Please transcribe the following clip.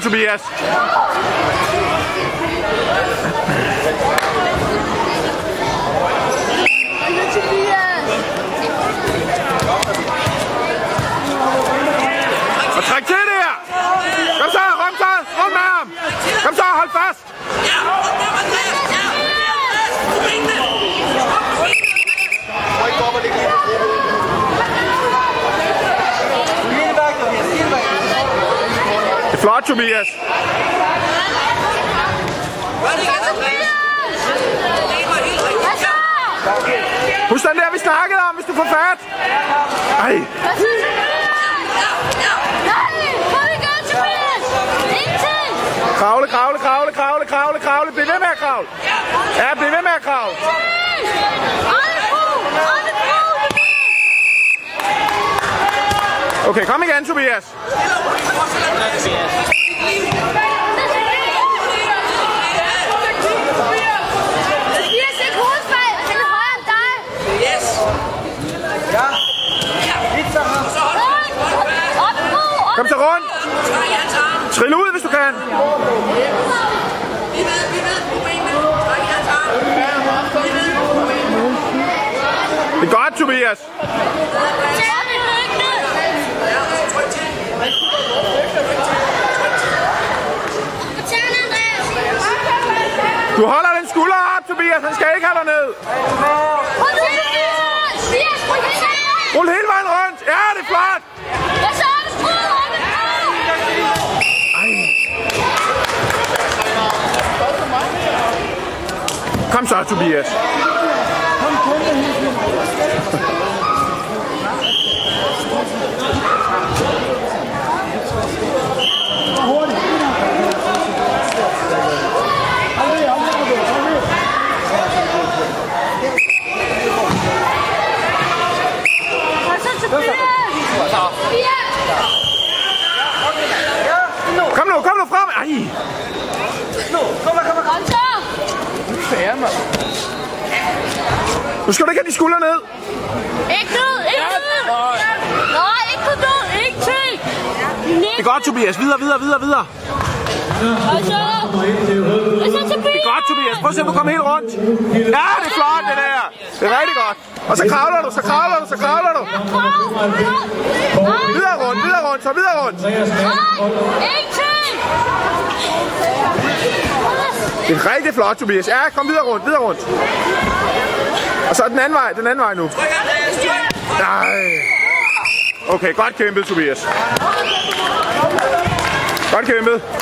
Tobias. Og træk til der! Kom så, kom så! Rundt med ham! Kom så, hold fast! Det er flot, Tobias. Husk den der, vi snakkede om, hvis du får fat. Ej, kravle, kravle, kravle, kravle, kravle, kravle. Bliv ved med at kravle. Ja, bliv ved med at kravle. Okay, kom igen, Tobias. Kom så rundt. Trill ud, hvis du kan. Det er godt, Tobias. Du holder den skulder op, Tobias. Han skal ikke have dig ned. Rul hele vejen rundt. Ja, det er flot. Kom så, Tobias. Kom nu, kom nu frem. Ej. Nu skal du ikke have de skuldre ned. Ikke død, ikke død! Nej, ikke på ikke til! Det er godt, Tobias. Videre, videre, videre, videre. Og så... Og så til Det er godt, Tobias. Prøv at se, om du kommer helt rundt. Ja, det er flot, det der. Det er rigtig godt. Og så kravler du, så kravler du, så kravler du. Videre rundt, videre rundt, så videre rundt. Ikke! Det er rigtig flot, Tobias. Ja, kom videre rundt, videre rundt. Og så den anden vej, den anden vej nu. Nej. Okay, godt kæmpet, Tobias. Godt kæmpet.